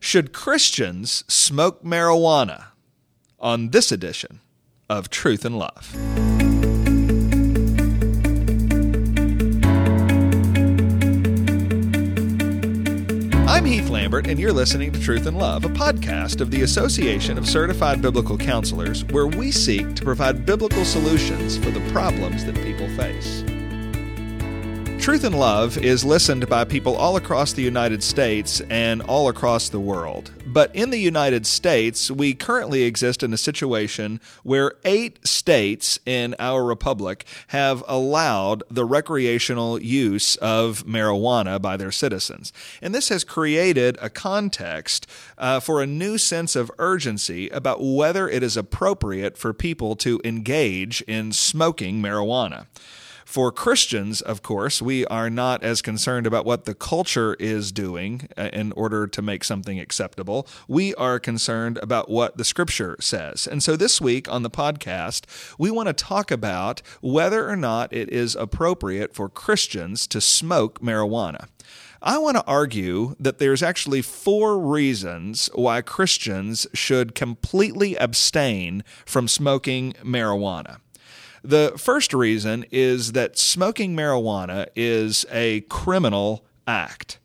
Should Christians smoke marijuana? On this edition of Truth in Love. I'm Heath Lambert, and you're listening to Truth in Love, a podcast of the Association of Certified Biblical Counselors, where we seek to provide biblical solutions for the problems that people face. Truth in Love is listened by people all across the United States and all across the world. But in the United States, we currently exist in a situation where eight states in our republic have allowed the recreational use of marijuana by their citizens. And this has created a context uh, for a new sense of urgency about whether it is appropriate for people to engage in smoking marijuana. For Christians, of course, we are not as concerned about what the culture is doing uh, in order to make something acceptable. We are concerned about what the scripture says. And so this week on the podcast, we want to talk about whether or not it is appropriate for Christians to smoke marijuana. I want to argue that there's actually four reasons why Christians should completely abstain from smoking marijuana. The first reason is that smoking marijuana is a criminal act.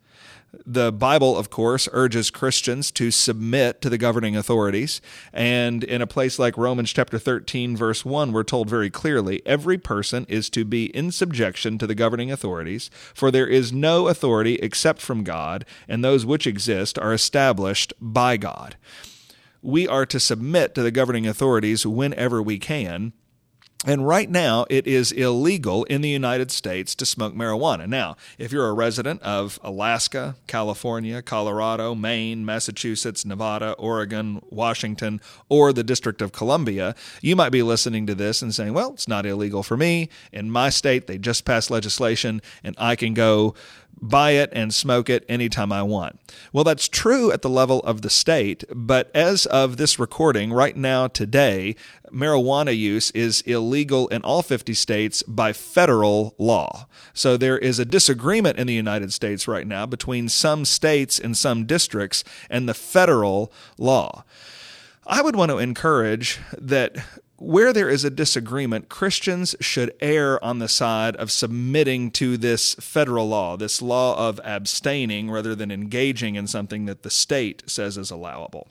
The Bible, of course, urges Christians to submit to the governing authorities. And in a place like Romans chapter 13, verse 1, we're told very clearly every person is to be in subjection to the governing authorities, for there is no authority except from God, and those which exist are established by God. We are to submit to the governing authorities whenever we can. And right now, it is illegal in the United States to smoke marijuana. Now, if you're a resident of Alaska, California, Colorado, Maine, Massachusetts, Nevada, Oregon, Washington, or the District of Columbia, you might be listening to this and saying, well, it's not illegal for me. In my state, they just passed legislation, and I can go buy it and smoke it anytime I want. Well, that's true at the level of the state, but as of this recording, right now, today, marijuana use is illegal in all 50 states by federal law. So there is a disagreement in the United States right now between some states and some districts and the federal law. I would want to encourage that where there is a disagreement, Christians should err on the side of submitting to this federal law, this law of abstaining rather than engaging in something that the state says is allowable.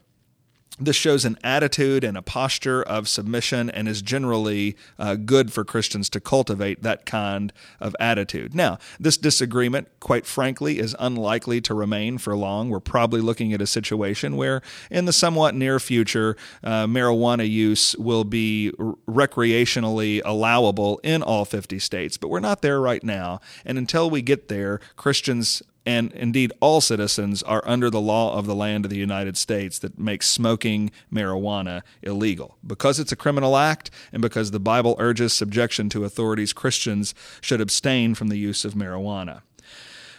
This shows an attitude and a posture of submission and is generally uh, good for Christians to cultivate that kind of attitude. Now, this disagreement, quite frankly, is unlikely to remain for long. We're probably looking at a situation where, in the somewhat near future, uh, marijuana use will be recreationally allowable in all 50 states, but we're not there right now. And until we get there, Christians and indeed all citizens are under the law of the land of the United States that makes smoking marijuana illegal. Because it's a criminal act and because the Bible urges subjection to authorities, Christians should abstain from the use of marijuana.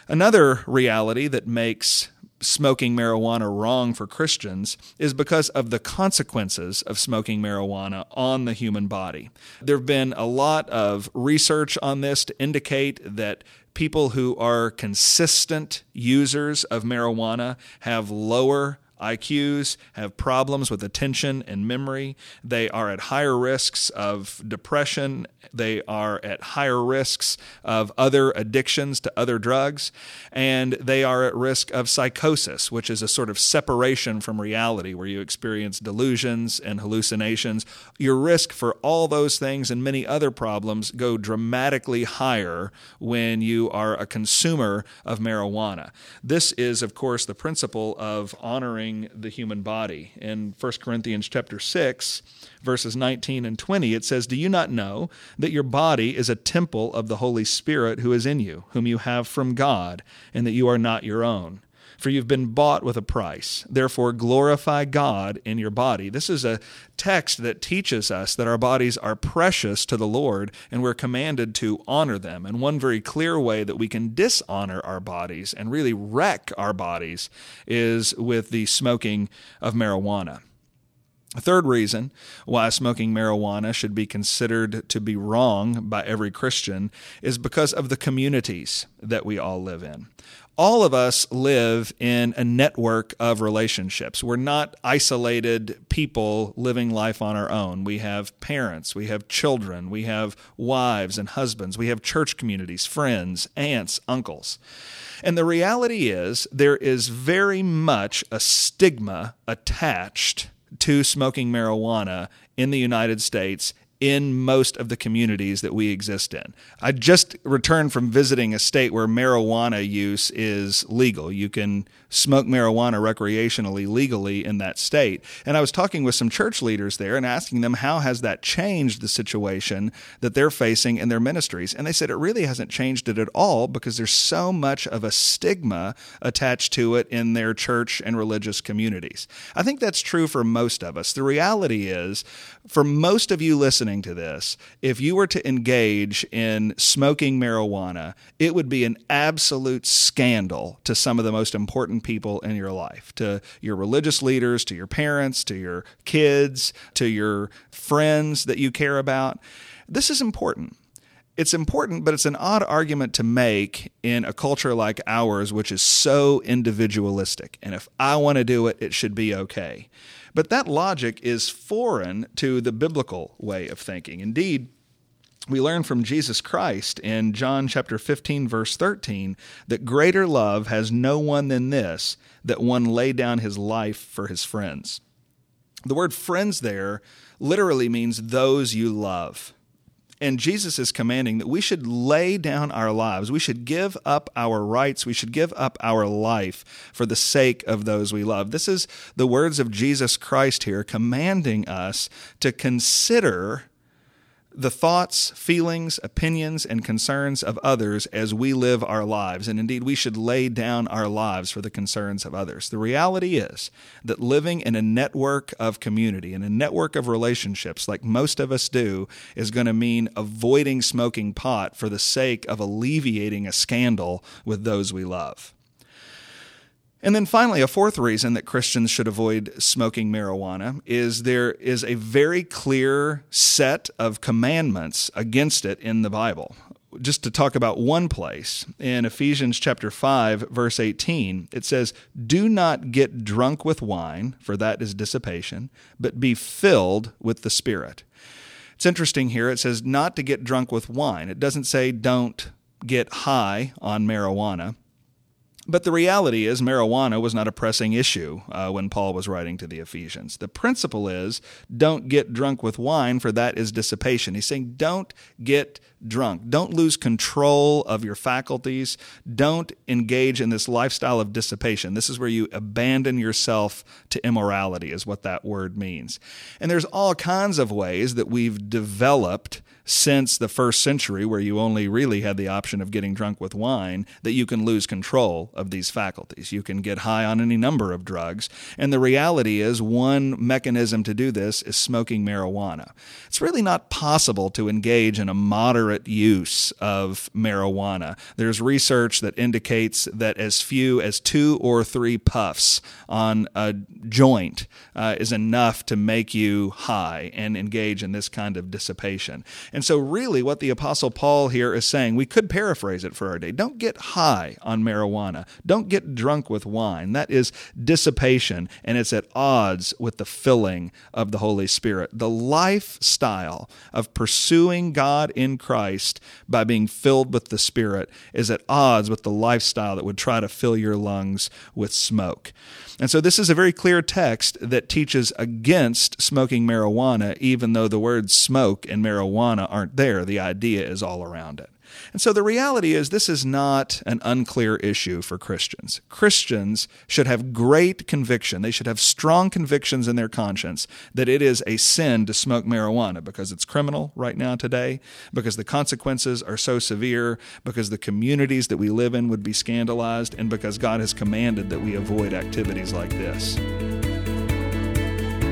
Another reality that makes smoking marijuana wrong for Christians is because of the consequences of smoking marijuana on the human body. There have been a lot of research on this to indicate that people who are consistent users of marijuana have lower IQs, have problems with attention and memory. They are at higher risks of depression. They are at higher risks of other addictions to other drugs. And they are at risk of psychosis, which is a sort of separation from reality where you experience delusions and hallucinations. Your risk for all those things and many other problems go dramatically higher when you are a consumer of marijuana. This is, of course, the principle of honoring the human body. In 1 Corinthians chapter 6, verses 19 and 20, it says, Do you not know that your body is a temple of the Holy Spirit who is in you, whom you have from God, and that you are not your own? For you've been bought with a price. Therefore, glorify God in your body. This is a text that teaches us that our bodies are precious to the Lord and we're commanded to honor them. And one very clear way that we can dishonor our bodies and really wreck our bodies is with the smoking of marijuana. A third reason why smoking marijuana should be considered to be wrong by every Christian is because of the communities that we all live in. all of us live in a network of relationships. We're not isolated people living life on our own. We have parents, we have children, we have wives and husbands, we have church communities, friends, aunts, uncles. And the reality is, there is very much a stigma attached to smoking marijuana in the United States in most of the communities that we exist in. I just returned from visiting a state where marijuana use is legal. You can smoke marijuana recreationally legally in that state. And I was talking with some church leaders there and asking them how has that changed the situation that they're facing in their ministries. And they said it really hasn't changed it at all because there's so much of a stigma attached to it in their church and religious communities. I think that's true for most of us. The reality is for most of you listening listening to this, if you were to engage in smoking marijuana, it would be an absolute scandal to some of the most important people in your life, to your religious leaders, to your parents, to your kids, to your friends that you care about. This is important it's important, but it's an odd argument to make in a culture like ours, which is so individualistic. And if I want to do it, it should be okay. But that logic is foreign to the biblical way of thinking. Indeed, we learn from Jesus Christ in John chapter 15 verse 13 that greater love has no one than this that one lay down his life for his friends. The word friends there literally means those you love. And Jesus is commanding that we should lay down our lives. We should give up our rights. We should give up our life for the sake of those we love. This is the words of Jesus Christ here commanding us to consider the thoughts, feelings, opinions, and concerns of others as we live our lives. And indeed, we should lay down our lives for the concerns of others. The reality is that living in a network of community, in a network of relationships, like most of us do, is going to mean avoiding smoking pot for the sake of alleviating a scandal with those we love. And then finally, a fourth reason that Christians should avoid smoking marijuana is there is a very clear set of commandments against it in the Bible. Just to talk about one place, in Ephesians chapter 5 verse 18, it says, "Do not get drunk with wine, for that is dissipation, but be filled with the Spirit." It's interesting here. It says not to get drunk with wine. It doesn't say don't get high on marijuana. But the reality is, marijuana was not a pressing issue uh, when Paul was writing to the Ephesians. The principle is don't get drunk with wine, for that is dissipation. He's saying don't get drunk. Don't lose control of your faculties. Don't engage in this lifestyle of dissipation. This is where you abandon yourself to immorality, is what that word means. And there's all kinds of ways that we've developed since the first century, where you only really had the option of getting drunk with wine, that you can lose control of these faculties. You can get high on any number of drugs. And the reality is, one mechanism to do this is smoking marijuana. It's really not possible to engage in a moderate use of marijuana. There's research that indicates that as few as two or three puffs on a joint uh, is enough to make you high and engage in this kind of dissipation. And so, really, what the Apostle Paul here is saying, we could paraphrase it for our day don't get high on marijuana, don't get drunk with wine. That is dissipation, and it's at odds with the filling of the Holy Spirit. The lifestyle of pursuing God in Christ by being filled with the Spirit is at odds with the lifestyle that would try to fill your lungs with smoke. And so, this is a very clear text that teaches against smoking marijuana, even though the words smoke and marijuana aren't there. The idea is all around it. And so the reality is, this is not an unclear issue for Christians. Christians should have great conviction. They should have strong convictions in their conscience that it is a sin to smoke marijuana because it's criminal right now today, because the consequences are so severe, because the communities that we live in would be scandalized, and because God has commanded that we avoid activities like this.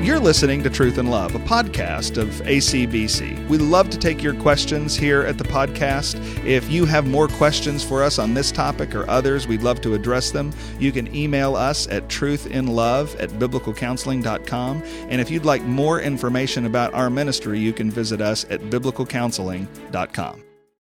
You're listening to Truth in Love, a podcast of ACBC. We love to take your questions here at the podcast. If you have more questions for us on this topic or others, we'd love to address them. You can email us at truthinlove at biblicalcounseling.com. And if you'd like more information about our ministry, you can visit us at biblicalcounseling.com.